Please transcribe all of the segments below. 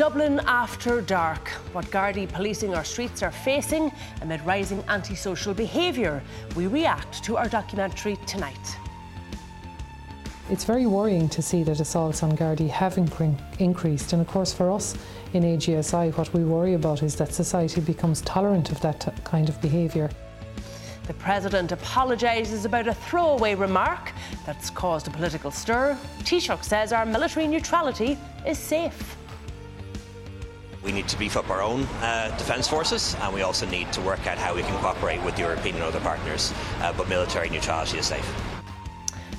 Dublin after dark. What Gardaí policing our streets are facing amid rising antisocial behaviour. We react to our documentary tonight. It's very worrying to see that assaults on Gardaí have increased, and of course, for us in AGSI, what we worry about is that society becomes tolerant of that kind of behaviour. The President apologises about a throwaway remark that's caused a political stir. Taoiseach says our military neutrality is safe. We need to beef up our own uh, defence forces and we also need to work out how we can cooperate with European and other partners. Uh, but military neutrality is safe.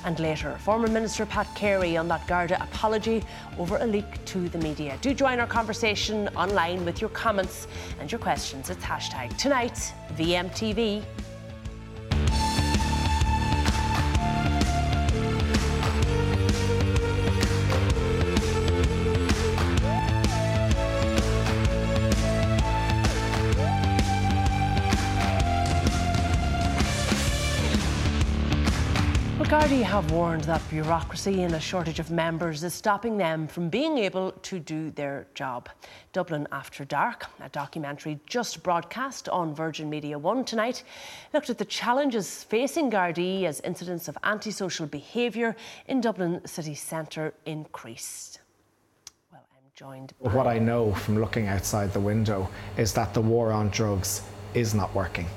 And later, former Minister Pat Carey on that Garda apology over a leak to the media. Do join our conversation online with your comments and your questions. It's hashtag tonight VMTV. Gardaí have warned that bureaucracy and a shortage of members is stopping them from being able to do their job. Dublin After Dark, a documentary just broadcast on Virgin Media One tonight, looked at the challenges facing Gardaí as incidents of antisocial behaviour in Dublin city centre increased. Well, I'm joined. By... What I know from looking outside the window is that the war on drugs is not working.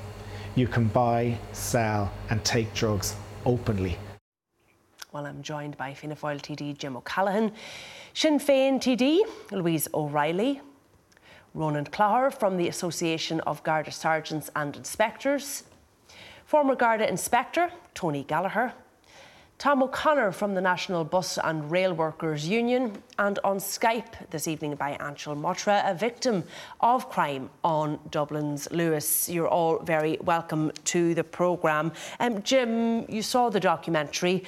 You can buy, sell, and take drugs openly well, I'm joined by Fianna Fáil TD Jim O'Callaghan, Sinn Féin TD Louise O'Reilly, Ronan Clogher from the Association of Garda Sergeants and Inspectors, former Garda Inspector Tony Gallagher, Tom O'Connor from the National Bus and Rail Workers Union, and on Skype this evening by Aanchal Mohtra, a victim of crime on Dublin's Luas. You're all very welcome to the programme. Um, Jim, you saw the documentary.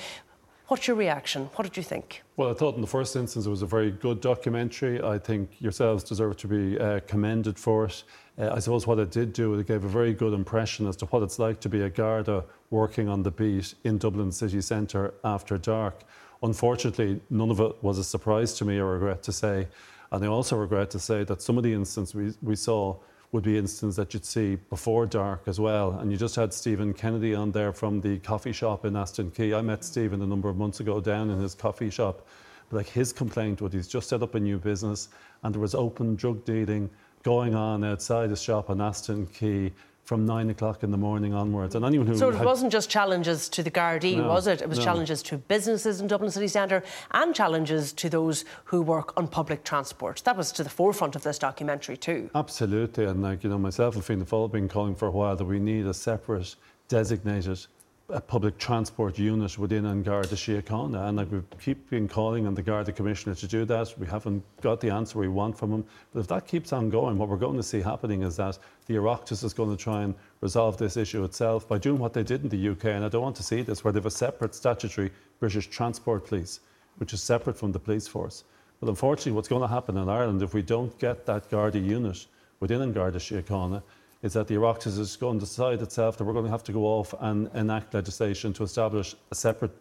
What's your reaction? What did you think? Well, I thought in the first instance it was a very good documentary. I think yourselves deserve to be uh, commended for it. Uh, I suppose what it did do, it gave a very good impression as to what it's like to be a Garda working on the beat in Dublin city centre after dark. Unfortunately, none of it was a surprise to me, I regret to say. And I also regret to say that some of the instances we, we saw would be instances that you'd see before dark as well. And you just had Stephen Kennedy on there from the coffee shop in Aston Quay. I met Stephen a number of months ago down in his coffee shop. But like his complaint was he's just set up a new business and there was open drug dealing going on outside his shop in Aston Quay from nine o'clock in the morning onwards. And anyone who so it wasn't just challenges to the Gardaí, no, was it? It was no. challenges to businesses in Dublin city centre and challenges to those who work on public transport. That was to the forefront of this documentary too. Absolutely, and like you know, myself and Fianna Fáil have been calling for a while that we need a separate, designated a public transport unit within An Garda Síochána. And like we keep been calling on the Garda Commissioner to do that. We haven't got the answer we want from him. But if that keeps on going, what we're going to see happening is that the Oireachtas is going to try and resolve this issue itself by doing what they did in the UK. And I don't want to see this, where they have a separate statutory British Transport Police, which is separate from the police force. But unfortunately, what's going to happen in Ireland if we don't get that Garda unit within Garda Síochána is that the Oireachtas is going to decide itself that we're going to have to go off and enact legislation to establish a separate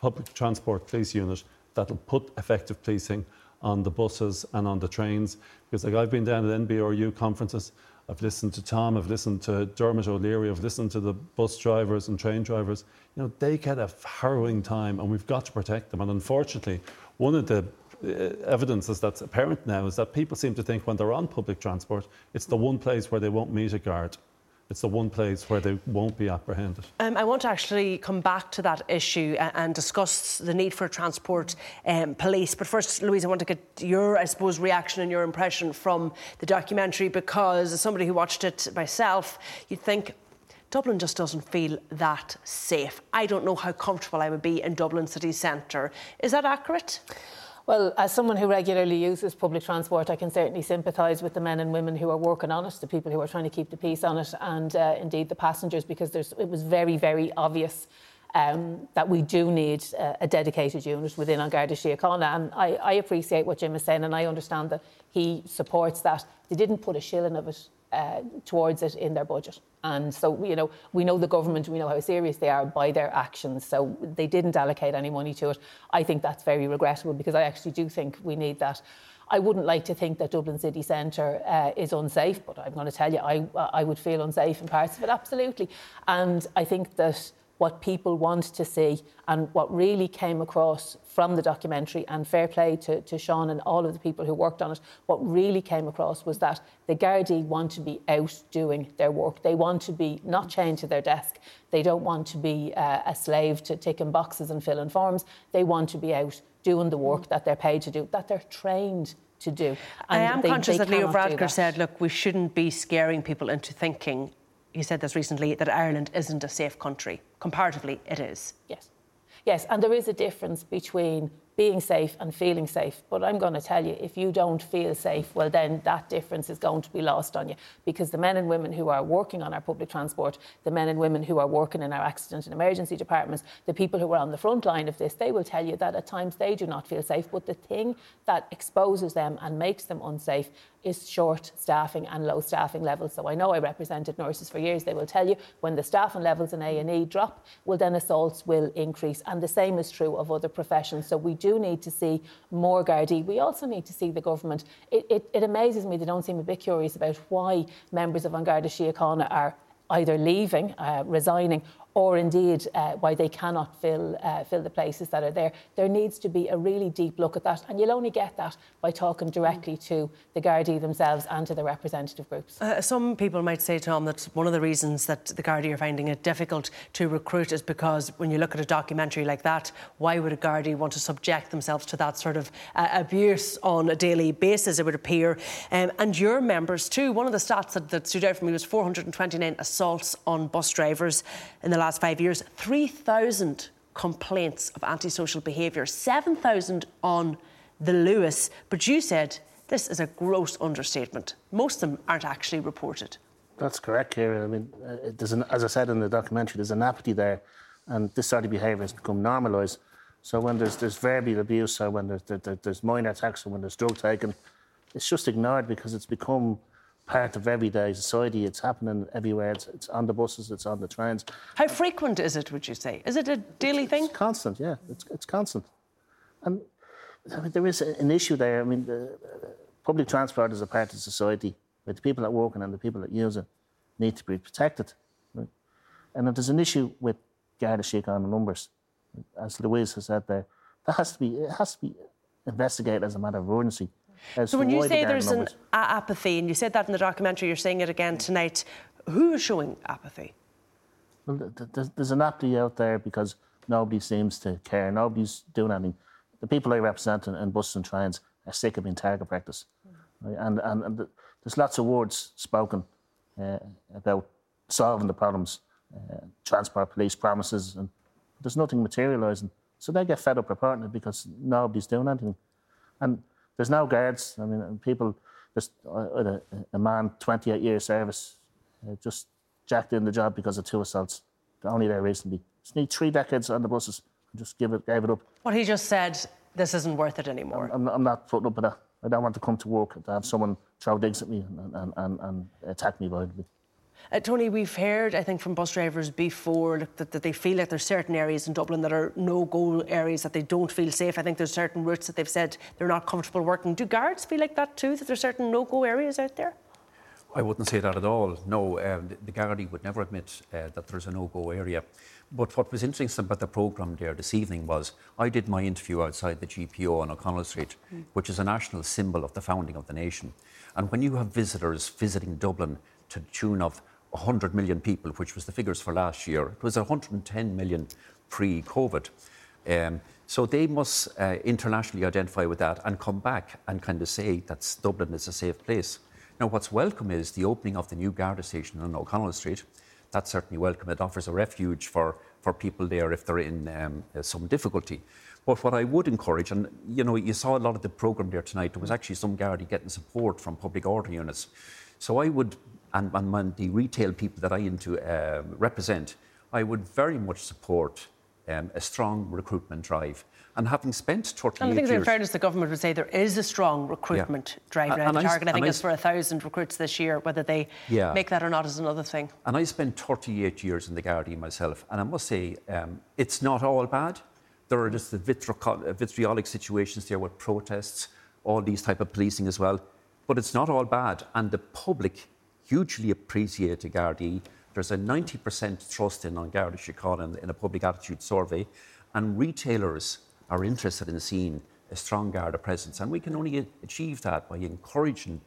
public transport police unit that will put effective policing on the buses and on the trains. Because like I've been down at NBRU conferences, I've listened to Tom, I've listened to Dermot O'Leary, I've listened to the bus drivers and train drivers. You know, they get a harrowing time and we've got to protect them. And unfortunately, one of the evidence is that's apparent now is that people seem to think when they're on public transport, it's the one place where they won't meet a guard. It's the one place where they won't be apprehended. Um, I want to actually come back to that issue and, and discuss the need for transport um, police. But first, Louise, I want to get your, I suppose, reaction and your impression from the documentary because as somebody who watched it myself, you'd think Dublin just doesn't feel that safe. I don't know how comfortable I would be in Dublin city centre. Is that accurate? Well, as someone who regularly uses public transport, I can certainly sympathise with the men and women who are working on it, the people who are trying to keep the peace on it, and uh, indeed the passengers, because it was very, very obvious um, that we do need uh, a dedicated unit within An Garda Síochána. And I, I, appreciate what Jim is saying, and I understand that he supports that. They didn't put a shilling of it uh, towards it in their budget. And so, you know, we know the government, we know how serious they are by their actions. So they didn't allocate any money to it. I think that's very regrettable because I actually do think we need that. I wouldn't like to think that Dublin city centre uh, is unsafe, but I'm going to tell you, I, I would feel unsafe in parts of it, absolutely. And I think that what people want to see and what really came across from the documentary and fair play to, to Sean and all of the people who worked on it. What really came across was that the Gardaí want to be out doing their work. They want to be not chained to their desk. They don't want to be uh, a slave to ticking boxes and filling forms. They want to be out doing the work that they're paid to do that they're trained to do. And I am they, conscious they that Leo Varadkar said, look, we shouldn't be scaring people into thinking he said this recently that Ireland isn't a safe country. Comparatively, it is. Yes. Yes, and there is a difference between being safe and feeling safe. But I'm going to tell you, if you don't feel safe, well, then that difference is going to be lost on you. Because the men and women who are working on our public transport, the men and women who are working in our accident and emergency departments, the people who are on the front line of this, they will tell you that at times they do not feel safe. But the thing that exposes them and makes them unsafe is short staffing and low staffing levels. So I know I represented nurses for years. They will tell you when the staffing levels in A&E drop, well, then assaults will increase. And the same is true of other professions. So we do need to see more Gardaí. We also need to see the government. It, it, it amazes me they don't seem a bit curious about why members of An Garda Síochána are either leaving, uh, resigning, or indeed uh, why they cannot fill, uh, fill the places that are there. There needs to be a really deep look at that, and you'll only get that by talking directly to the Gardaí themselves and to the representative groups. Uh, some people might say, Tom, that one of the reasons that the Gardaí are finding it difficult to recruit is because when you look at a documentary like that, why would a Gardaí want to subject themselves to that sort of uh, abuse on a daily basis, it would appear? Um, and your members, too, one of the stats that, that stood out for me was 429 assaults on bus drivers in the last five years, 3,000 complaints of antisocial behaviour, 7,000 on the Luas. But you said this is a gross understatement. Most of them aren't actually reported. That's correct, Ciara. I mean, uh, there's an, as I said in the documentary, there's an apathy there, and this sort of behaviour has become normalised. So when there's, there's verbal abuse, or when there's, there, there's minor attacks, or when there's drug taking, it's just ignored because it's become part of everyday society. It's happening everywhere. It's, it's, on the buses, it's on the trains. How frequent is it, would you say? Is it a daily thing? It's constant, yeah. It's, it's constant. And I mean, there is an issue there. I mean, the, uh, public transport is a part of society, but the people that work in and the people that use it need to be protected. Right? And if there's an issue with Garda the numbers, as Louise has said there, that has to be, it has to be investigated as a matter of urgency. So when you say there's an apathy, and you said that in the documentary, you're saying it again tonight, who is showing apathy? Well, there's an apathy out there because nobody seems to care. Nobody's doing anything. The people I represent in, in buses and trains are sick of being target practice. Right? And, and, and there's lots of words spoken uh, about solving the problems, uh, transport police promises, and there's nothing materialising. So they get fed up reporting it because nobody's doing anything. And there's no guards. I mean, people, just a, a man, 28 years service, uh, just jacked in the job because of two assaults. Only there recently. Just need three decades on the buses. Just give it, gave it up. What he just said, this isn't worth it anymore. I'm, I'm, not putting up with that. I don't want to come to work to have someone throw digs at me and, and, and attack me violently. Uh, Tony, we've heard, I think, from bus drivers before that, that, they feel like there's certain areas in Dublin that are no-go areas that they don't feel safe. I think there's certain routes that they've said they're not comfortable working. Do guards feel like that too? That there's certain no-go areas out there? I wouldn't say that at all. No, um, the, the Gardaí would never admit uh, that there's a no-go area. But what was interesting about the programme there this evening was I did my interview outside the GPO on O'Connell Street, mm. which is a national symbol of the founding of the nation. And when you have visitors visiting Dublin to the tune of 100 million people, which was the figures for last year. It was 110 million pre COVID. Um, so they must uh, internationally identify with that and come back and kind of say that Dublin is a safe place. Now, what's welcome is the opening of the new Garda station on O'Connell Street. that's certainly welcome. It offers a refuge for, for people there if they're in um, some difficulty. But what I would encourage, and you know, you saw a lot of the programme there tonight, there was actually some Gardaí getting support from public order units. So I would, and, and, and the retail people that I into uh, represent, I would very much support um, a strong recruitment drive. And having spent 38 and I think years... in fairness, the government would say there is a strong recruitment yeah. drive. Now, the target, I, I think, is for a thousand recruits this year. Whether they yeah. make that or not is another thing. And I spent 38 years in the Gardaí myself. And I must say, um, it's not all bad. There are just the vitriolic situations there with protests, all these type of policing as well. But it's not all bad. And the public hugely appreciate the Gardaí. There's a 90% trust in on Garda Síochána in, in a public attitude survey. And retailers are interested in seeing a strong Garda presence. And we can only achieve that by encouraging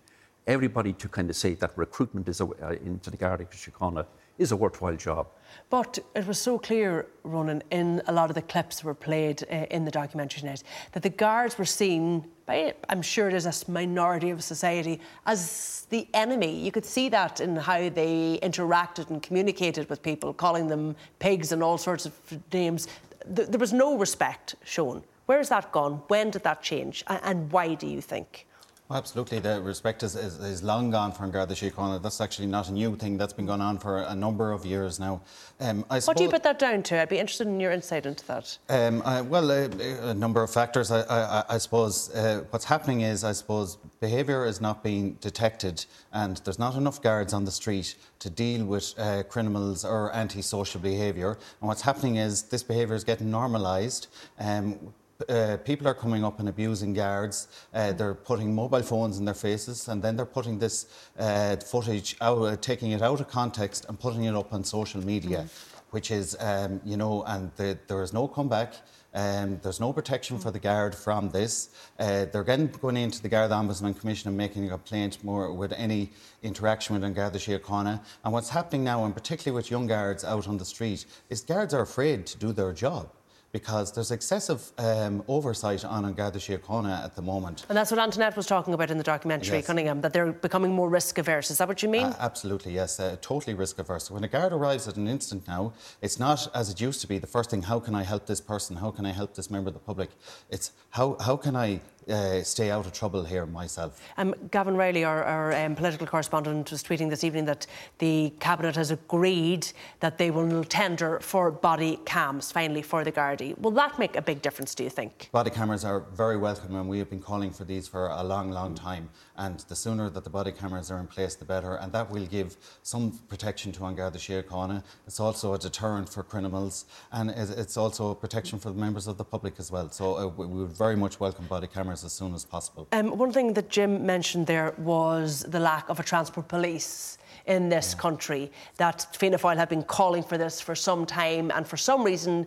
everybody to kind of say that recruitment is a, uh, into the Garda Síochána is a worthwhile job. But it was so clear, Ronan, in a lot of the clips that were played uh, in the documentary tonight, that the guards were seen by, I'm sure it is a minority of society, as the enemy. You could see that in how they interacted and communicated with people, calling them pigs and all sorts of names. Th- there was no respect shown. Where has that gone? When did that change? And why do you think? Well, absolutely. The respect is, is, is long gone from Garda Síochána. That's actually not a new thing. That's been going on for a number of years now. Um, what do you put that down to? I'd be interested in your insight into that. Um, I, well, uh, a number of factors. I, I, I suppose uh, what's happening is, I suppose, behaviour is not being detected, and there's not enough guards on the street to deal with uh, criminals or antisocial behaviour. And what's happening is this behaviour is getting normalised. Um, uh, people are coming up and abusing guards. Uh, they're putting mobile phones in their faces, and then they're putting this uh, footage out, uh, taking it out of context and putting it up on social media, mm. which is, um, you know, and the, there is no comeback. Um, there's no protection for the guard from this. Uh, they're again going into the Guard Ombudsman Commission and making a complaint more with any interaction with Garda Síochána. And what's happening now, and particularly with young guards out on the street, is guards are afraid to do their job because there's excessive um, oversight on Garda Síochána at the moment. And that's what Antoinette was talking about in the documentary, yes. Cunningham, that they're becoming more risk averse. Is that what you mean? Uh, absolutely, yes. Uh, totally risk averse. When a guard arrives at an instant now, it's not as it used to be the first thing, how can I help this person? How can I help this member of the public? It's how, how can I uh, stay out of trouble here myself. Um, Gavin Reilly, our, our um, political correspondent, was tweeting this evening that the Cabinet has agreed that they will tender for body cams finally for the Gardaí. Will that make a big difference, do you think? Body cameras are very welcome, and we have been calling for these for a long, long time. And the sooner that the body cameras are in place, the better. And that will give some protection to An Garda Síochána. It's also a deterrent for criminals, and it's also a protection for the members of the public as well. So uh, we would very much welcome body cameras as soon as possible. Um, one thing that Jim mentioned there was the lack of a transport police in this yeah. country. That Fianna Fáil have been calling for this for some time, and for some reason,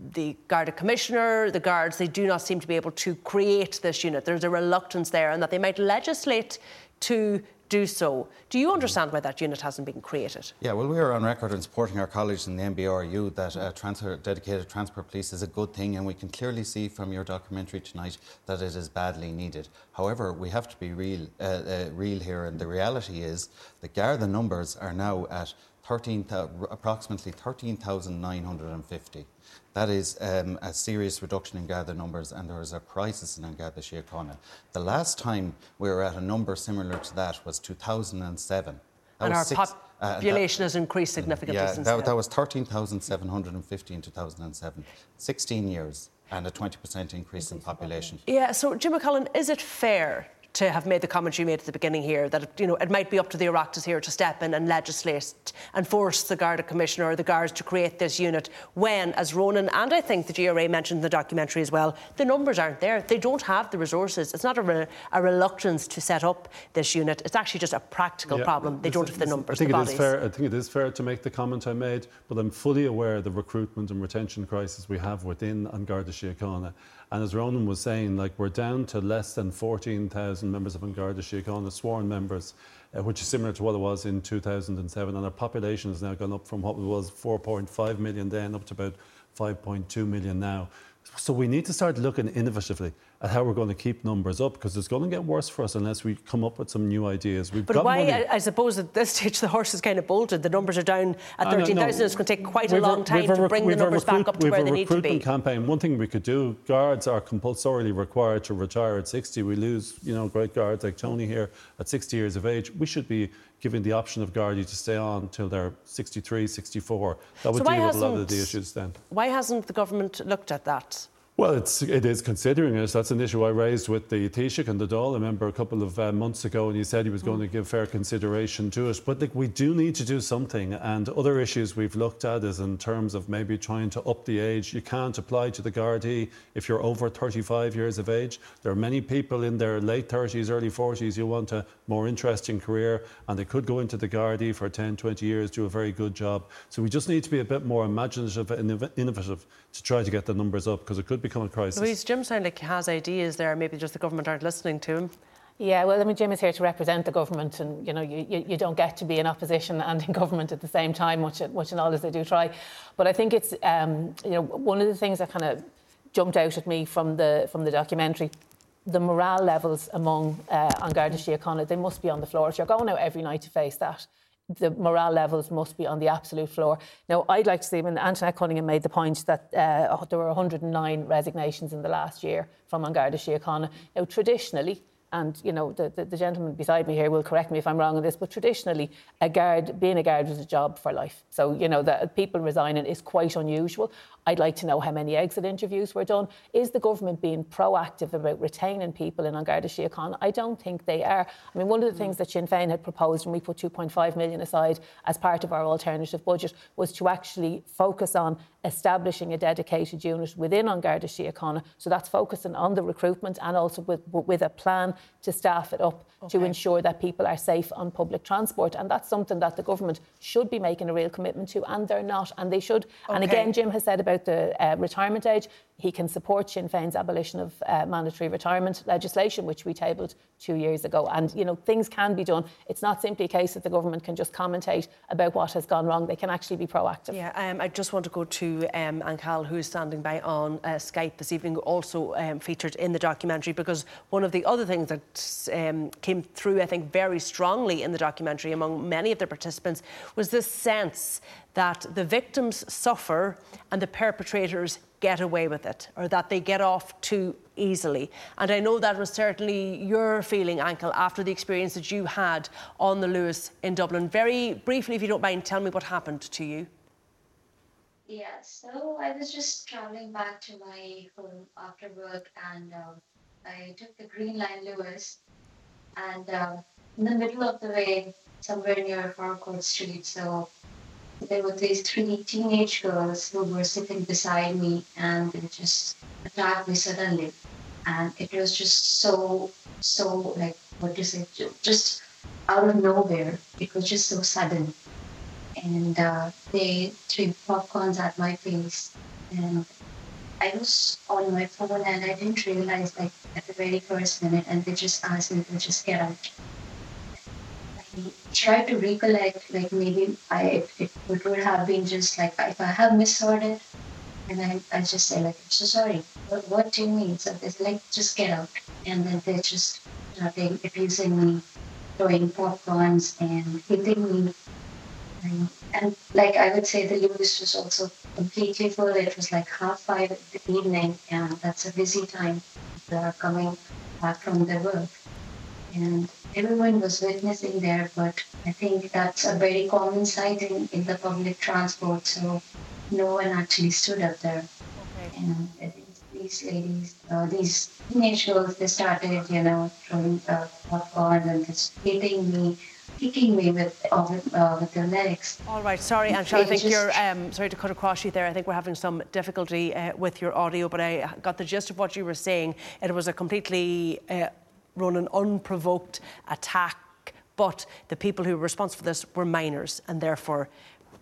the Garda Commissioner, the guards, they do not seem to be able to create this unit. There's a reluctance there, and that they might legislate to do so. Do you understand why that unit hasn't been created? Yeah, well, we are on record in supporting our colleagues in the NBRU that a transfer, dedicated transport police is a good thing, and we can clearly see from your documentary tonight that it is badly needed. However, we have to be real, uh, uh, real here, and the reality is the Garda numbers are now at 13, approximately 13,950. That is um, a serious reduction in Garda numbers, and there is a crisis in Garda Síochána. The last time we were at a number similar to that was 2007. That and our six, population uh, that, has increased significantly yeah, since that, then. that was 13,750 in 2007. 16 years and a 20% increase in population. Yeah, so Jim O'Callaghan, is it fair to have made the comment you made at the beginning here that you know it might be up to the Oireachtas here to step in and legislate and force the Garda Commissioner or the guards to create this unit when, as Ronan and I think the GRA mentioned in the documentary as well, the numbers aren't there. They don't have the resources. It's not a, re- a reluctance to set up this unit. It's actually just a practical yeah, problem. They don't have the numbers. I think it is fair. I think it is fair to make the comment I made, but I'm fully aware of the recruitment and retention crisis we have within An Garda Síochána. And as Ronan was saying, like we're down to less than 14,000 members of An Síochána, sworn members, uh, which is similar to what it was in 2007. And our population has now gone up from what it was 4.5 million then up to about 5.2 million now. So we need to start looking innovatively at how we're going to keep numbers up because it's going to get worse for us unless we come up with some new ideas. We've but why, money. I, suppose at this stage the horse is kind of bolted. The numbers are down at 13,000. It's going to take quite a long time to bring the numbers recruit, back up to where they need to be. campaign. One thing we could do, guards are compulsorily required to retire at 60. We lose, you know, great guards like Tony here at 60 years of age. We should be giving the option of Gardaí to stay on until they're 63, 64. That would so deal with a lot of the issues then. Why hasn't the government looked at that? Well, it's, it is considering it. That's an issue I raised with the Taoiseach and the Dáil. I remember a couple of uh, months ago, and he said he was going to give fair consideration to it. But like, we do need to do something. And other issues we've looked at is in terms of maybe trying to up the age. You can't apply to the Gardaí if you're over 35 years of age. There are many people in their late 30s, early 40s who want a more interesting career, and they could go into the Gardaí for 10, 20 years, do a very good job. So we just need to be a bit more imaginative and innovative to try to get the numbers up because it could become a crisis. Louise, Jim sounds like he has ideas there. Maybe just the government aren't listening to him. Yeah, well, I mean, Jim is here to represent the government, and you know, you, you, you, don't get to be in opposition and in government at the same time, much much and all as they do try. But I think it's um, you know one of the things that kind of jumped out at me from the from the documentary. The morale levels among uh, on Garda Síochána, they must be on the floor. If you're going out every night to face that, the morale levels must be on the absolute floor. Now, I'd like to see, mean, Antoinette Cunningham made the point that uh, there were 109 resignations in the last year from An Garda Síochána. Now, traditionally, and you know the, the, the, gentleman beside me here will correct me if I'm wrong on this, but traditionally, a guard being a guard was a job for life. So you know that people resigning is quite unusual. I'd like to know how many exit interviews were done. Is the government being proactive about retaining people in An Garda Síochána? I don't think they are. I mean, one of the things that Sinn Féin had proposed when we put 2.5 million aside as part of our alternative budget was to actually focus on establishing a dedicated unit within An Garda Síochána. So that's focusing on the recruitment and also with, with a plan to staff it up okay. to ensure that people are safe on public transport. And that's something that the government should be making a real commitment to, and they're not. And they should. Okay. And again, Jim has said about the uh, retirement age, he can support Sinn Féin's abolition of uh, mandatory retirement legislation, which we tabled two years ago. And, you know, things can be done. It's not simply a case that the government can just commentate about what has gone wrong. They can actually be proactive. Yeah, um, I just want to go to um, Anne who is standing by on uh, Skype this evening, also um, featured in the documentary, because one of the other things that um, came through, I think, very strongly in the documentary among many of the participants was this sense that the victims suffer and the perpetrators get away with it or that they get off too easily. And I know that was certainly your feeling, Aanchal, after the experience that you had on the Luas in Dublin. Very briefly, if you don't mind, tell me what happened to you. Yeah, so I was just traveling back to my home after work and um, I took the Green Line Luas. and um, in the middle of the way, somewhere near Harcourt Street, so there were these three teenage girls who were sitting beside me and they just attacked me suddenly. And it was just so, so like, what to say, just out of nowhere. It was just so sudden. And uh, they threw popcorns at my face. And I was on my phone and I didn't realize, like, at the very first minute, and they just asked me to just get out try to recollect, like maybe I it, it would have been just like if I have misheard it, and I, I just say like I'm so sorry. What, what do you mean? So it's like just get out, and then they're just starting abusing me, throwing popcorns and hitting me. And, and like I would say, the Luas was also completely full. It was like half five in the evening, and that's a busy time. They're coming back from their work, and everyone was witnessing there, but I think that's a very common sight in, in the public transport, so no one actually stood up there. Okay. And I think these ladies, uh, these teenage girls, they started, you know, throwing uh, popcorn and just hitting me, kicking me with uh, with, uh, with their legs. All right, sorry, Angela, I think just... you're um, sorry to cut across you there. I think we're having some difficulty uh, with your audio, but I got the gist of what you were saying. It was a completely uh, run an unprovoked attack, but the people who were responsible for this were minors, and therefore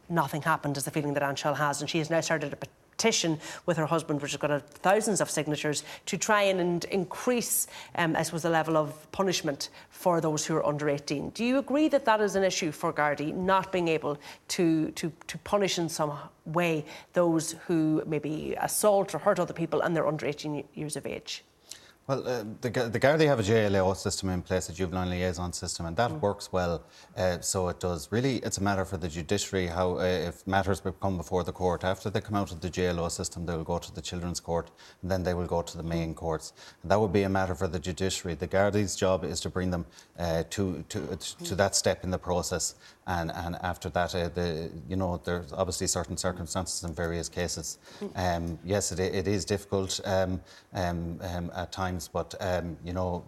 nothing happened, is the feeling that Aanchal has. And she has now started a petition with her husband, which has got thousands of signatures, to try and increase, um, I suppose, the level of punishment for those who are under 18. Do you agree that that is an issue for Gardaí, not being able to, to, to punish in some way those who maybe assault or hurt other people and they're under 18 years of age? Well, uh, the, the Gardaí have a JLAO system in place, a juvenile liaison system, and that mm. works well. Uh, so it does. Really, it's a matter for the judiciary how, uh, if matters come before the court, after they come out of the JLO system, they will go to the children's court, and then they will go to the main courts. And that would be a matter for the judiciary. The Gardaí's job is to bring them uh, to, to, to that step in the process. And, and after that, uh, the, you know, there's obviously certain circumstances in various cases. Mm. Um, yes, it, it is difficult um, um, um at times but um, you know,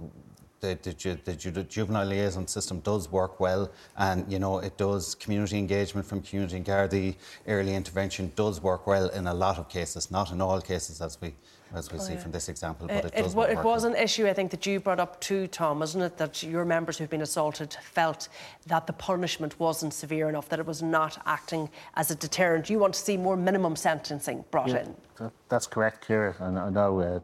the, the, the, juvenile liaison system does work well, and you know it does. Community engagement from community and care, the early intervention does work well in a lot of cases, not in all cases, as we as we oh, see yeah. from this example. But it, it, does it, it was an issue, I think, that you brought up too, Tom, wasn't it? That your members who've been assaulted felt that the punishment wasn't severe enough, that it was not acting as a deterrent. You want to see more minimum sentencing brought yeah, in. That, that's correct, Ciara. And I know uh,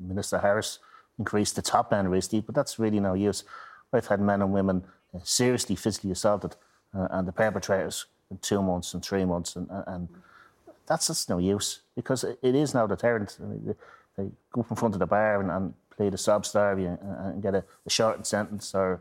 Minister Harris increased the top end risky, but that's really no use. I've had men and women uh, seriously physically assaulted, uh, and the perpetrators in two months and three months, and, and that's just no use because it is no deterrent. I mean, they go up in front of the bar and, and play the sob story and, and get a, a, shortened sentence, or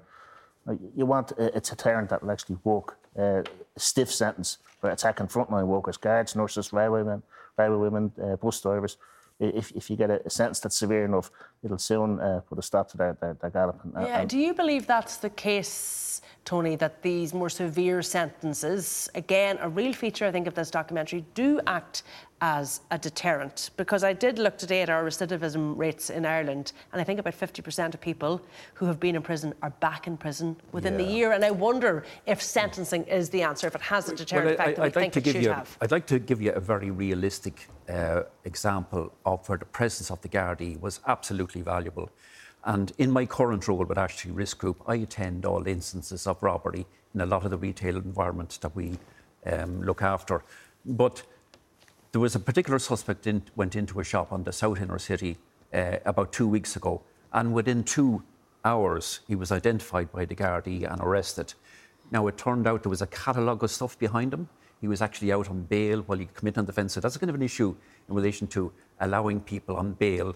you want a, a deterrent that will actually work. Uh, a stiff sentence for attacking frontline workers, guards, nurses, railway men, railway women, uh, bus drivers if, if you get a, a sentence that's severe enough, it'll soon uh, put a stop to their, their, their galloping. Yeah, and do you believe that's the case, Tony, that these more severe sentences, again, a real feature, I think, of this documentary, do act as a deterrent because I did look today at our recidivism rates in Ireland, and I think about 50% of people who have been in prison are back in prison within yeah. the year. And I wonder if sentencing is the answer, if it has a deterrent effect I, I, that we think like it should you, have. I'd like to give you a very realistic uh, example of where the presence of the Gardaí was absolutely valuable. And in my current role with Ashley Risk Group, I attend all instances of robbery in a lot of the retail environments that we um, look after. But there was a particular suspect in, went into a shop on the south inner city uh, about two weeks ago, and within two hours he was identified by the Gardaí and arrested. Now it turned out there was a catalogue of stuff behind him. He was actually out on bail while he committed the offence. So that's kind of an issue in relation to allowing people on bail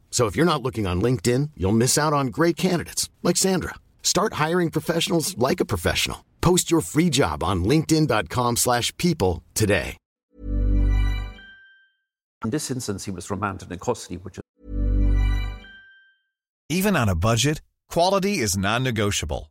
So if you're not looking on LinkedIn, you'll miss out on great candidates like Sandra. Start hiring professionals like a professional. Post your free job on linkedin.com/people today. In this instance, he was remanded in custody, which is Even on a budget, quality is non-negotiable.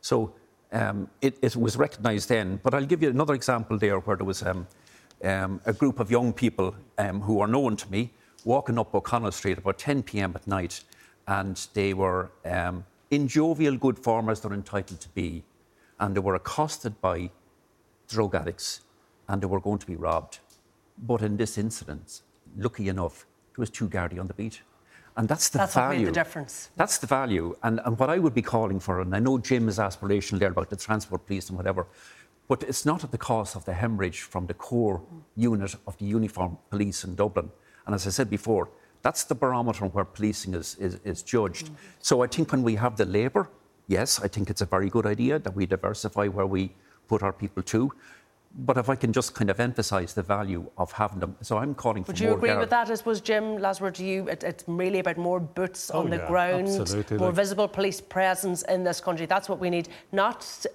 So um, it, it, was recognised then. But I'll give you another example there where there was um, um, a group of young people um, who are known to me walking up O'Connell Street about 10 p.m. at night, and they were um, in jovial good form as they're entitled to be, and they were accosted by drug addicts, and they were going to be robbed. But in this incident, lucky enough, there was two Gardaí on the beat. And that's the that's value. What made the difference. That's the value. And, and what I would be calling for, and I know Jim is aspirational there about the transport police and whatever, but it's not at the cost of the hemorrhage from the core unit of the uniform police in Dublin. And as I said before, that's the barometer where policing is, is, is judged. Mm. So I think when we have the labour, yes, I think it's a very good idea that we diversify where we put our people to. But if I can just kind of emphasise the value of having them, so I'm calling for more. Would you agree guard. with that? I suppose, Jim Lasworth, to you, it, it's really about more boots oh, on the yeah, ground, absolutely. more like, visible police presence in this country. That's what we need. Not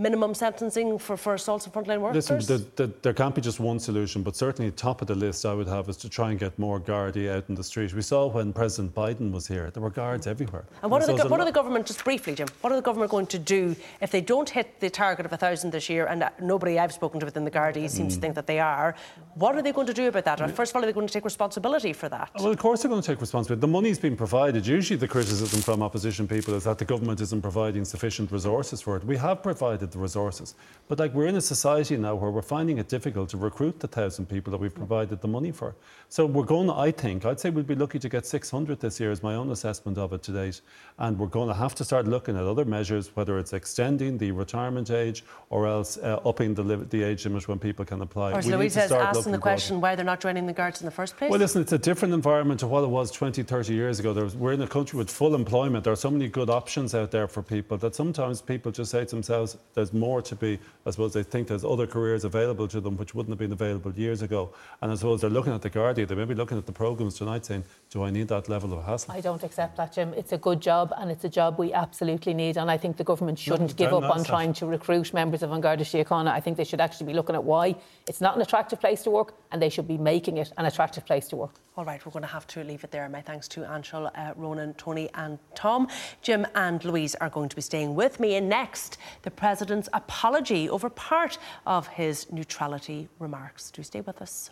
minimum sentencing for, for assaults on frontline workers? Listen, the, the, there can't be just one solution, but certainly top of the list I would have is to try and get more Gardaí out in the street. We saw when President Biden was here, there were guards everywhere. And what, and are, the, what are the government, just briefly, Jim, what are the government going to do if they don't hit the target of 1,000 this year, and nobody I've spoken to within the Gardaí seems mm. to think that they are, what are they going to do about that? First of all, are they going to take responsibility for that? Well, of course they're going to take responsibility. The money's been provided. Usually the criticism from opposition people is that the government isn't providing sufficient resources for it. We have provided the resources. But like we're in a society now where we're finding it difficult to recruit the thousand people that we've provided the money for. So we're going to, I think, I'd say we'd be lucky to get 600 this year is my own assessment of it to date. And we're going to have to start looking at other measures, whether it's extending the retirement age or else uh, upping the, the age limit when people can apply. Or as Louise has asking the question why they're not joining the Guards in the first place? Well, listen, it's a different environment to what it was 20, 30 years ago. Was, we're in a country with full employment. There are so many good options out there for people that sometimes people just say to themselves, there's more to be I suppose they think there's other careers available to them which wouldn't have been available years ago. And I suppose they're looking at the Guardian, they may be looking at the programmes tonight saying, do I need that level of hassle? I don't accept that, Jim. It's a good job and it's a job we absolutely need. And I think the government shouldn't no, give up on trying to recruit members of An Garda Síochána. I think they should actually be looking at why it's not an attractive place to work and they should be making it an attractive place to work. All right, we're going to have to leave it there. My thanks to Aanchal, uh, Ronan, Tony, and Tom. Jim and Louise are going to be staying with me. And next, the President's apology over part of his neutrality remarks. Do stay with us.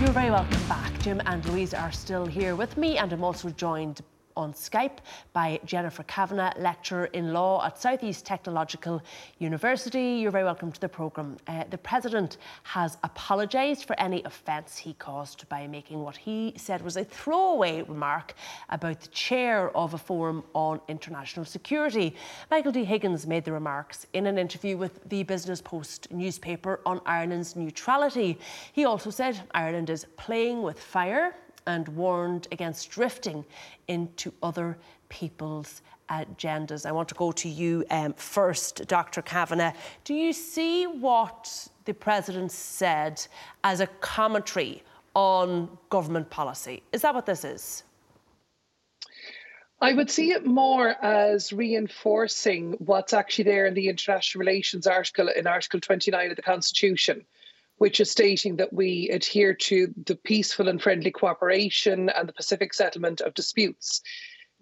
You're very welcome back. Jim and Louise are still here with me, and I'm also joined on Skype by Jennifer Kavanagh, lecturer in law at Southeast Technological University. You're very welcome to the programme. Uh, the President has apologised for any offence he caused by making what he said was a throwaway remark about the chair of a forum on international security. Michael D. Higgins made the remarks in an interview with the Business Post newspaper on Ireland's neutrality. He also said Ireland is playing with fire and warned against drifting into other people's agendas. I want to go to you um, first, Dr. Kavanagh. Do you see what the President said as a commentary on government policy? Is that what this is? I would see it more as reinforcing what's actually there in the international relations article in Article 29 of the Constitution, which is stating that we adhere to the peaceful and friendly cooperation and the pacific settlement of disputes.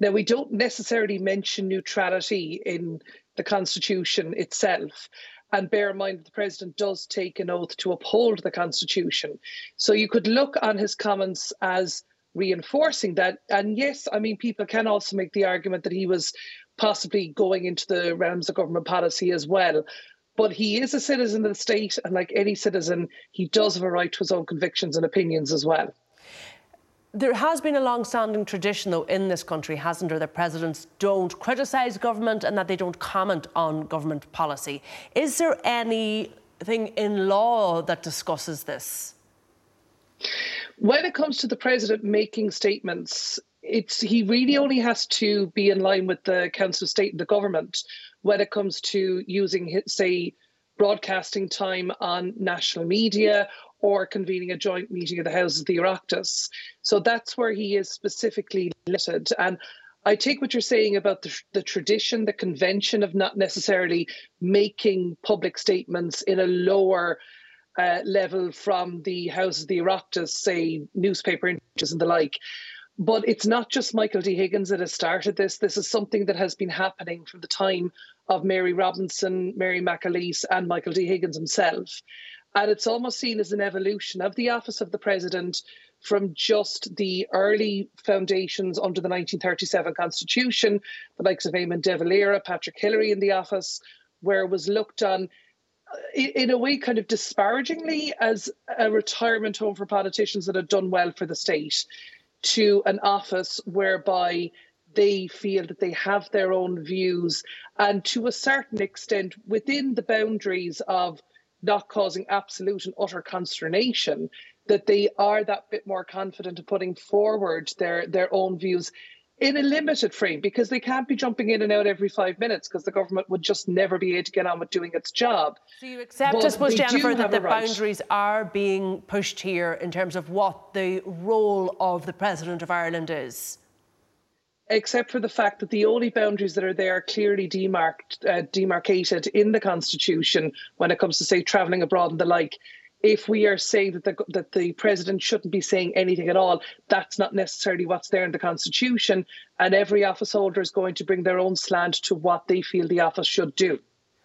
Now, we don't necessarily mention neutrality in the Constitution itself. And bear in mind that the President does take an oath to uphold the Constitution. So you could look on his comments as reinforcing that. And yes, I mean, people can also make the argument that he was possibly going into the realms of government policy as well. But he is a citizen of the state, and like any citizen, he does have a right to his own convictions and opinions as well. There has been a long standing tradition, though, in this country, hasn't there, that presidents don't criticise government and that they don't comment on government policy. Is there anything in law that discusses this? When it comes to the president making statements, it's he really only has to be in line with the Council of State and the government when it comes to using, say, broadcasting time on national media or convening a joint meeting of the Houses of the Oireachtas. So that's where he is specifically limited. And I take what you're saying about the, the tradition, the convention of not necessarily making public statements in a lower uh, level from the Houses of the Oireachtas, say newspaper interviews and the like. But it's not just Michael D. Higgins that has started this. This is something that has been happening from the time of Mary Robinson, Mary McAleese, and Michael D. Higgins himself. And it's almost seen as an evolution of the office of the president from just the early foundations under the 1937 Constitution, the likes of Eamon de Valera, Patrick Hillery in the office, where it was looked on uh, in a way kind of disparagingly as a retirement home for politicians that had done well for the state to an office whereby they feel that they have their own views and to a certain extent within the boundaries of not causing absolute and utter consternation that they are that bit more confident of putting forward their their own views in a limited frame because they can't be jumping in and out every five minutes because the government would just never be able to get on with doing its job. So you accept, but I suppose, Jennifer, that the right. boundaries are being pushed here in terms of what the role of the President of Ireland is? Except for the fact that the only boundaries that are there are clearly demarked, uh, demarcated in the Constitution when it comes to, say, travelling abroad and the like if we are saying that the, that the president shouldn't be saying anything at all, that's not necessarily what's there in the constitution. And every office holder is going to bring their own slant to what they feel the office should do.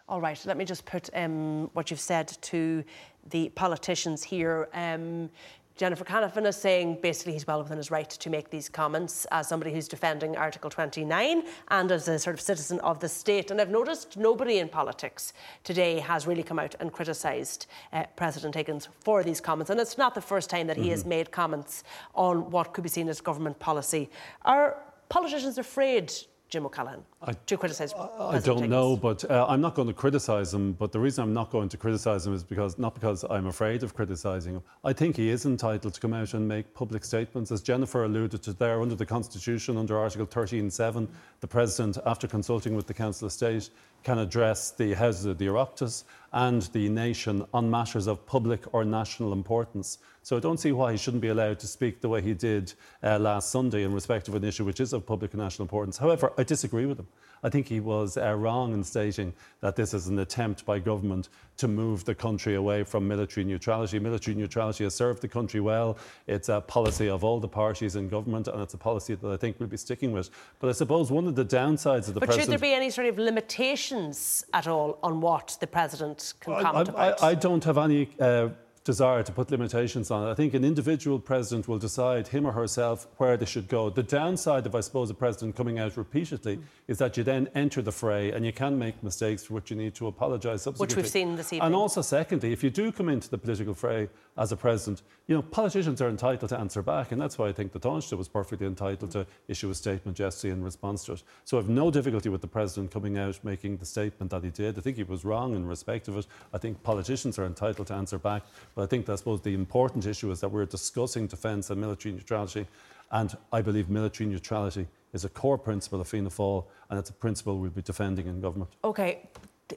All right, let me just put um, what you've said to the politicians here. Um, Jennifer Kavanagh is saying basically he's well within his right to make these comments as somebody who's defending Article 29 and as a sort of citizen of the state. And I've noticed nobody in politics today has really come out and criticised uh, President Higgins for these comments. And it's not the first time that he mm-hmm. has made comments on what could be seen as government policy. Are politicians afraid Jim O'Callaghan I, to criticise I don't know, but uh, I'm not going to criticise him. But the reason I'm not going to criticise him is because not because I'm afraid of criticising him. I think he is entitled to come out and make public statements, as Jennifer alluded to there under the Constitution, under Article 13.7. The President, after consulting with the Council of State, can address the Houses of the Oireachtas and the nation on matters of public or national importance. So I don't see why he shouldn't be allowed to speak the way he did uh, last Sunday in respect of an issue which is of public and national importance. However, I disagree with him. I think he was uh, wrong in stating that this is an attempt by government to move the country away from military neutrality. Military neutrality has served the country well. It's a policy of all the parties in government, and it's a policy that I think we'll be sticking with. But I suppose one of the downsides of the but president. should there be any sort of limitations at all on what the president can comment I, about? I, I don't have any. Uh, desire to put limitations on it. I think an individual president will decide, him or herself, where they should go. The downside of, I suppose, a president coming out repeatedly mm. is that you then enter the fray and you can make mistakes for which you need to apologise subsequently. Which we've seen this evening. And also, secondly, if you do come into the political fray as a president, you know, politicians are entitled to answer back. And that's why I think the Taoiseach was perfectly entitled to issue a statement yesterday in response to it. So I have no difficulty with the president coming out making the statement that he did. I think he was wrong in respect of it. I think politicians are entitled to answer back. But I think, I suppose, the important issue is that we're discussing defence and military neutrality. And I believe military neutrality is a core principle of Fianna Fáil, and it's a principle we'll be defending in government. Okay.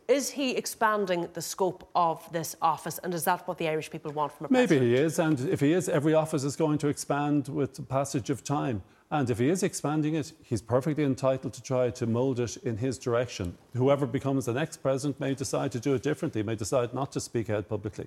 Is he expanding the scope of this office, and is that what the Irish people want from a Maybe president? he is, and if he is, every office is going to expand with the passage of time. And if he is expanding it, he's perfectly entitled to try to mould it in his direction. Whoever becomes the next president may decide to do it differently, may decide not to speak out publicly.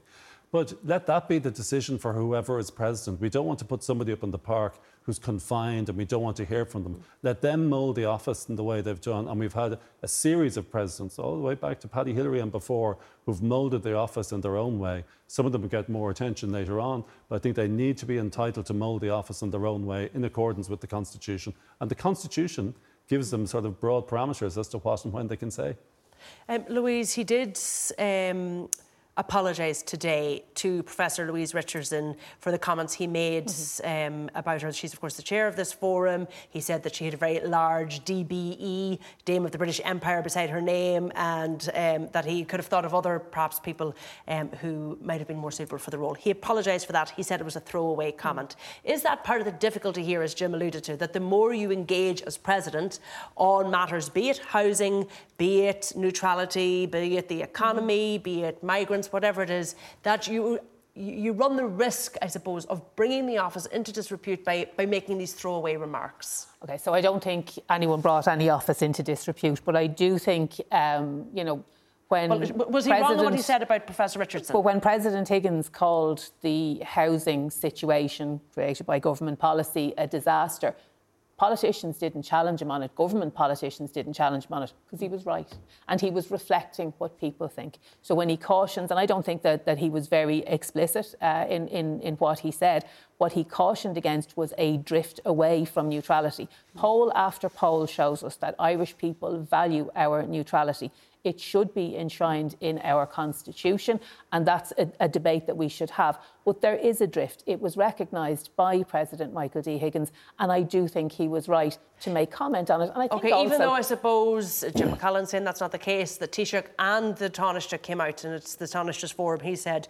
But let that be the decision for whoever is president. We don't want to put somebody up in the park who's confined and we don't want to hear from them. Let them mould the office in the way they've done. And we've had a series of presidents, all the way back to Paddy Hillery and before, who've moulded the office in their own way. Some of them get more attention later on, but I think they need to be entitled to mould the office in their own way in accordance with the Constitution. And the Constitution gives them sort of broad parameters as to what and when they can say. Um, Louise, he did um, apologised today to Professor Louise Richardson for the comments he made mm-hmm. um, about her. She's, of course, the chair of this forum. He said that she had a very large DBE, Dame of the British Empire, beside her name, and um, that he could have thought of other, perhaps, people um, who might have been more suitable for the role. He apologised for that. He said it was a throwaway mm. comment. Mm. Is that part of the difficulty here, as Jim alluded to, that the more you engage as president on matters, be it housing, be it neutrality, be it the economy, mm. be it migrants, whatever it is, that you you run the risk, I suppose, of bringing the office into disrepute by, by making these throwaway remarks. Okay, so I don't think anyone brought any office into disrepute, but I do think, um, you know, when well, was he wrong in what he said about Professor Richardson? But when President Higgins called the housing situation created by government policy a disaster, Politicians didn't challenge him on it, government politicians didn't challenge him on it because he was right. And he was reflecting what people think. So when he cautions, and I don't think that, that he was very explicit uh, in, in, in what he said, What he cautioned against was a drift away from neutrality. Poll after poll shows us that Irish people value our neutrality. It should be enshrined in our constitution, and that's a, a, debate that we should have. But there is a drift. It was recognised by President Michael D. Higgins, and I do think he was right to make comment on it. And I think okay, also, even though I suppose Jim O'Callaghan saying that's not the case, the Taoiseach and the Taoiseach came out, and it's the Taoiseach's forum. He said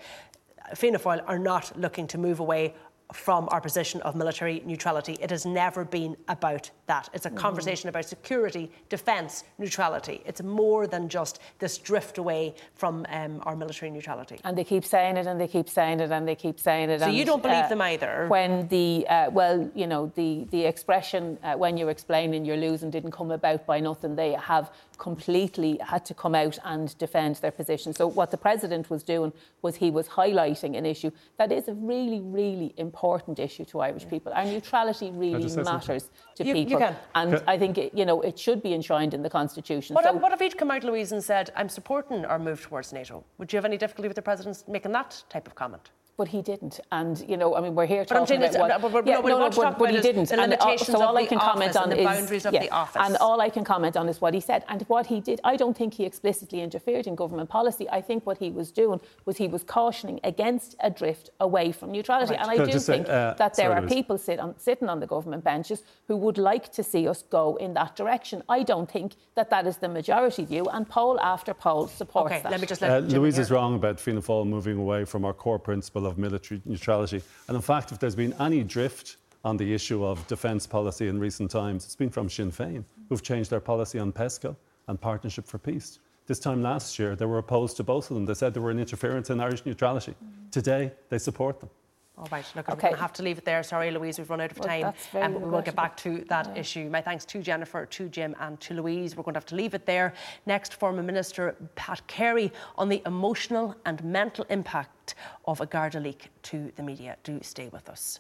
Fianna Fáil are not looking to move away from our position of military neutrality. It has never been about that. It's a mm. conversation about security, defence, neutrality. It's more than just this drift away from um, our military neutrality. And they keep saying it, and they keep saying it, and they keep saying it. So and, you don't believe uh, them either? When the uh, well, you know, the the expression uh, "when you're explaining, you're losing" didn't come about by nothing. They have completely had to come out and defend their position. So what the president was doing was he was highlighting an issue that is a really, really important issue to Irish people. Our neutrality really matters to you, people, you can. and okay. I think it, you know it should be enshrined in the constitution. What, uh, so, what if he'd come out, Louise, and said, "I'm supporting our move towards NATO"? Would you have any difficulty with the president making that type of comment? But he didn't. And you know, I mean, we're here but talking about what, but, but, yeah, no, no, no, but, but he didn't. The and uh, so all I can comment on the is boundaries of yeah, the office. And all I can comment on is what he said and what he did. I don't think he explicitly interfered in government policy. I think what he was doing was he was cautioning against a drift away from neutrality. Right. And I do think say, uh, that there sorry, are people sit on, sitting on the government benches who would like to see us go in that direction. I don't think that that is the majority view, and poll after poll supports okay, that. Let me just let uh, Louise is wrong about Fianna Fáil moving away from our core principle of military neutrality. And in fact, if there's been any drift on the issue of defence policy in recent times, it's been from Sinn Féin, who've changed their policy on PESCO and Partnership for Peace. This time last year, they were opposed to both of them. They said they were an interference in Irish neutrality. Mm. Today, they support them. All right, look, okay. we're going to have to leave it there. Sorry, Louise, we've run out of time. Well, um, we'll get back to that yeah. issue. My thanks to Jennifer, to Jim, and to Louise. We're going to have to leave it there. Next, former Minister Pat Carey on the emotional and mental impact of a Garda leak to the media. Do stay with us.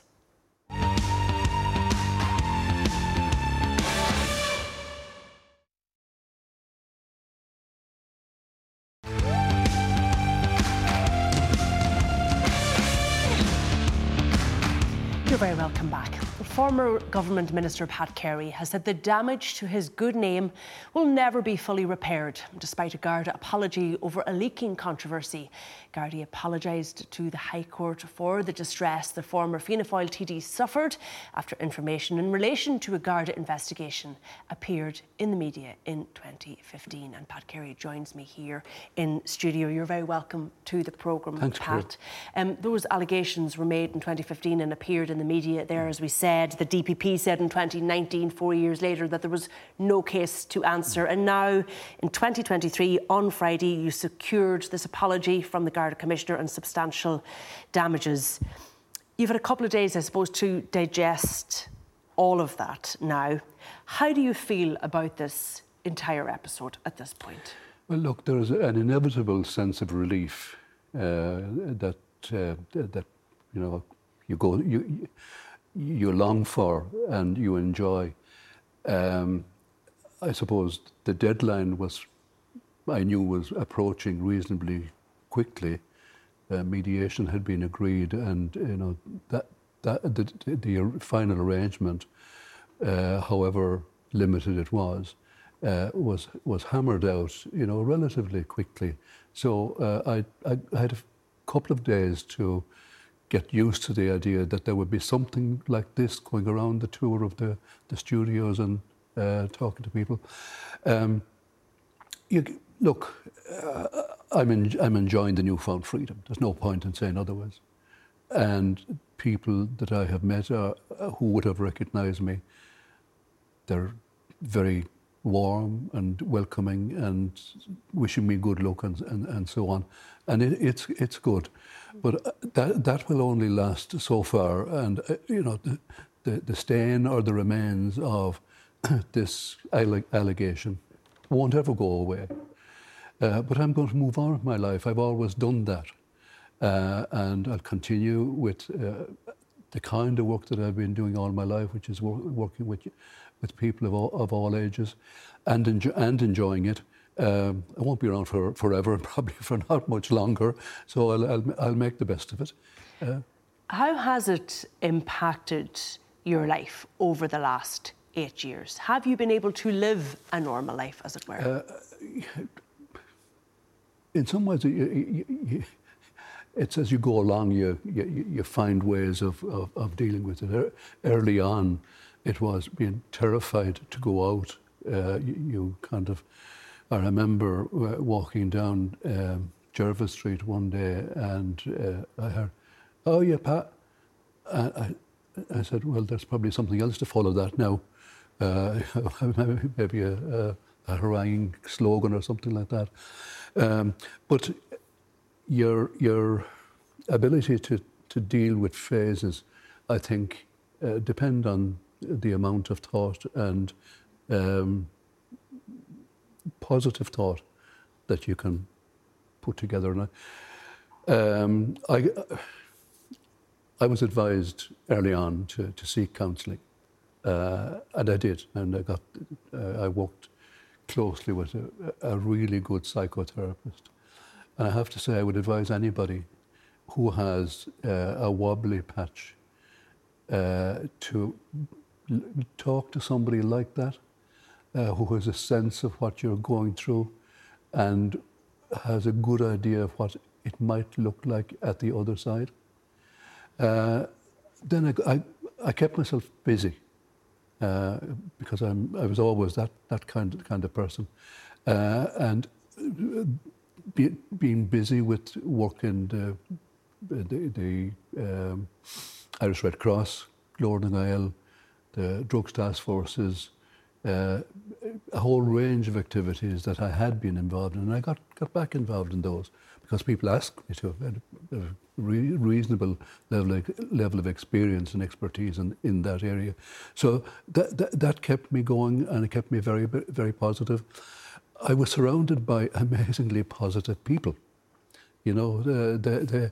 Back. Former Government Minister Pat Carey has said the damage to his good name will never be fully repaired, despite a Garda apology over a leaking controversy. Garda apologised to the High Court for the distress the former Fianna Fáil TD suffered after information in relation to a Garda investigation appeared in the media in 2015. And Pat Carey joins me here in studio. You're very welcome to the programme, Thanks, Pat. Um, those allegations were made in 2015 and appeared in the media there, as we said said, the DPP said in 2019, four years later, that there was no case to answer. And now, in 2023, on Friday, you secured this apology from the Garda Commissioner and substantial damages. You've had a couple of days, I suppose, to digest all of that now. How do you feel about this entire episode at this point? Well, look, there is an inevitable sense of relief uh, that uh, that you know you go you you long for and you enjoy. Um, I suppose the deadline was, I knew was approaching reasonably quickly. Uh, mediation had been agreed, and you know that that the, the final arrangement, uh, however limited it was, uh, was was hammered out, you know, relatively quickly. So uh, I, I, I had a couple of days to get used to the idea that there would be something like this going around the tour of the, the studios and uh, talking to people. Um, you, look, uh, I'm, I'm enjoying the newfound freedom. There's no point in saying otherwise. And people that I have met are, uh, who would have recognized me, they're very warm and welcoming and wishing me good luck and, and, and so on. And it, it's, it's good. But uh, that, that will only last so far. And, uh, you know, the, the, the stain or the remains of this allegation won't ever go away. Uh, but I'm going to move on with my life. I've always done that. Uh, and I'll continue with uh, the kind of work that I've been doing all my life, which is wor- working with, with people of all, of all ages and, enjo- and enjoying it. Um, I won't be around for forever, and probably for not much longer. So I'll, I'll, I'll make the best of it. Uh, How has it impacted your life over the last eight years? Have you been able to live a normal life, as it were? Uh, in some ways, you, you, it's as you go along, you, you, you find ways of, of, of, dealing with it. Early on, it was being terrified to go out. Uh, you, you, kind of, I remember uh, walking down um, Jervis Street one day and uh, I heard, oh, yeah, Pat. I, I said, well, there's probably something else to follow that now. Uh, maybe a, a, a slogan or something like that. Um, but your your ability to, to deal with phases, I think, uh, depend on the amount of thought and um, positive thought that you can put together. And I, um, I, I was advised early on to, to seek counselling, uh, and I did, and I got, uh, I worked closely with a, a really good psychotherapist. And I have to say, I would advise anybody who has uh, a wobbly patch uh, to talk to somebody like that, uh, who has a sense of what you're going through and has a good idea of what it might look like at the other side. Uh, then I, I, I, kept myself busy uh, because I'm, I was always that, that kind, of, kind of person. Uh, and be, being busy with working the, the, the um, Irish Red Cross, Lord and Isle, the Drugs Task Forces, uh, a whole range of activities that I had been involved in. And I got, got back involved in those because people asked me to. have a re- reasonable level of, level of experience and expertise in, in that area. So that, that, that kept me going and it kept me very, very positive. I was surrounded by amazingly positive people. You know, the, the, the,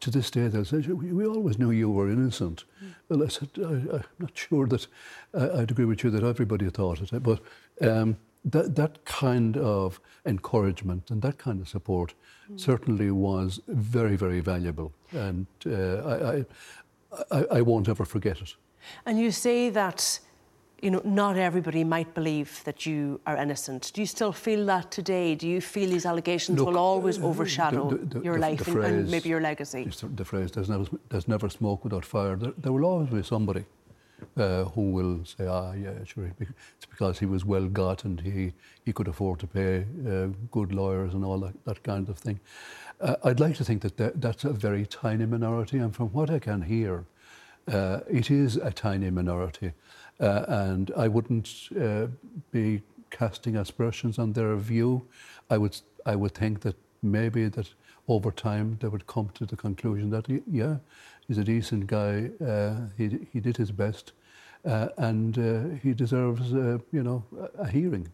to this day, they'll say, we always knew you were innocent. Mm. Well, I said, I, am not sure that I, would agree with you that everybody thought it, but um, that, that kind of encouragement and that kind of support mm. certainly was very, very valuable. And uh, I, I, I won't ever forget it. And you say that you know, not everybody might believe that you are innocent. Do you still feel that today? Do you feel these allegations Look, will always uh, overshadow the, the, your the, life and, and, maybe your legacy? The phrase, there's never, there's never smoke without fire. There, there will always be somebody uh, who will say, ah, yeah, sure, it's because he was well got and he, he could afford to pay uh, good lawyers and all that, that kind of thing. Uh, I'd like to think that, that that's a very tiny minority, and from what I can hear, uh, it is a tiny minority. Uh, and I wouldn't uh, be casting aspersions on their view. I would, I would think that maybe that over time they would come to the conclusion that, yeah, he's a decent guy. Uh, he he did his best, uh, and uh, he deserves uh, you know a hearing.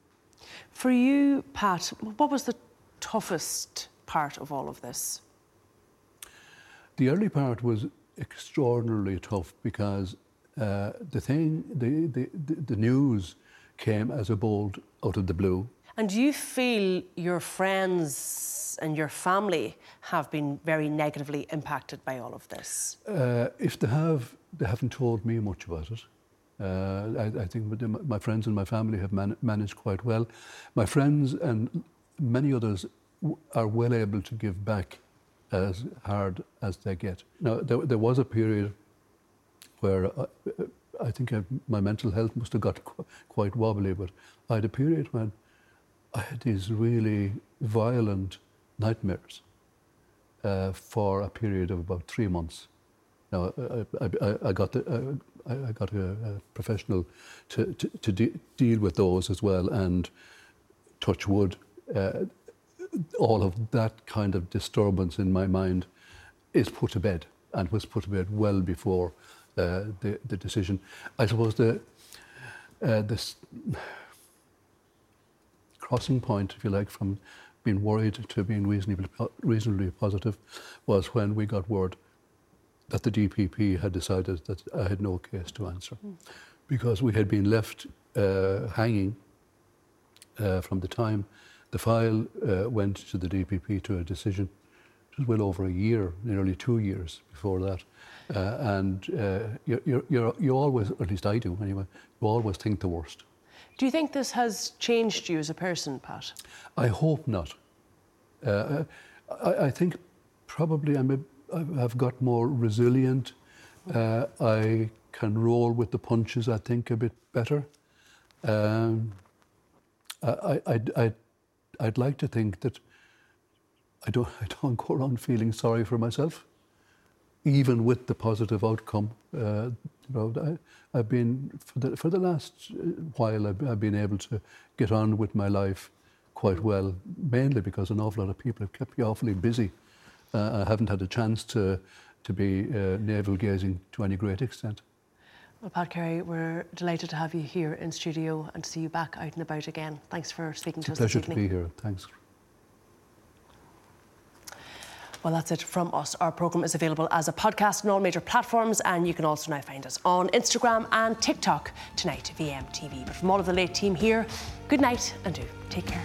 For you, Pat, what was the toughest part of all of this? The early part was extraordinarily tough because uh, the thing, the, the, the news came as a bolt out of the blue. And do you feel your friends and your family have been very negatively impacted by all of this? Uh, if they have, they haven't told me much about it. Uh, I, I, think my friends and my family have man- managed quite well. My friends and many others are well able to give back as hard as they get. Now, there, there was a period where I, uh, I think I, my mental health must have got qu- quite wobbly, but I had a period when I had these really violent nightmares uh, for a period of about three months. Now, I, I, I got, the, uh, I got a, a, professional to, to, to de- deal with those as well, and touch wood, uh, all of that kind of disturbance in my mind is put to bed and was put to bed well before uh, the, the decision. I suppose the, uh, this crossing point, if you like, from being worried to being reasonably, reasonably positive was when we got word that the DPP had decided that I had no case to answer. Mm. Because we had been left uh, hanging uh, from the time the file uh, went to the DPP to a decision it was well over a year, nearly two years before that. Uh, and uh, you're, you're, you're, you always, at least I do anyway, you always think the worst. Do you think this has changed you as a person, Pat? I hope not. Uh, I, I, think probably I'm a, I've got more resilient. Uh, I can roll with the punches, I think, a bit better. Um, I, I'd like to think that I don't, I don't go around feeling sorry for myself, even with the positive outcome. Uh, you know, I, have been for the for the last uh, while. I've, I've, been able to get on with my life quite well, mainly because an awful lot of people have kept me awfully busy. Uh, I haven't had a chance to to be uh, navel gazing to any great extent. Well, Pat Carey, we're delighted to have you here in studio and to see you back out and about again. Thanks for speaking it's to us. Pleasure to be here. Thanks. Well, that's it from us. Our programme is available as a podcast on all major platforms, and you can also now find us on Instagram and TikTok tonight, VMTV. But from all of the late team here, good night and do take care.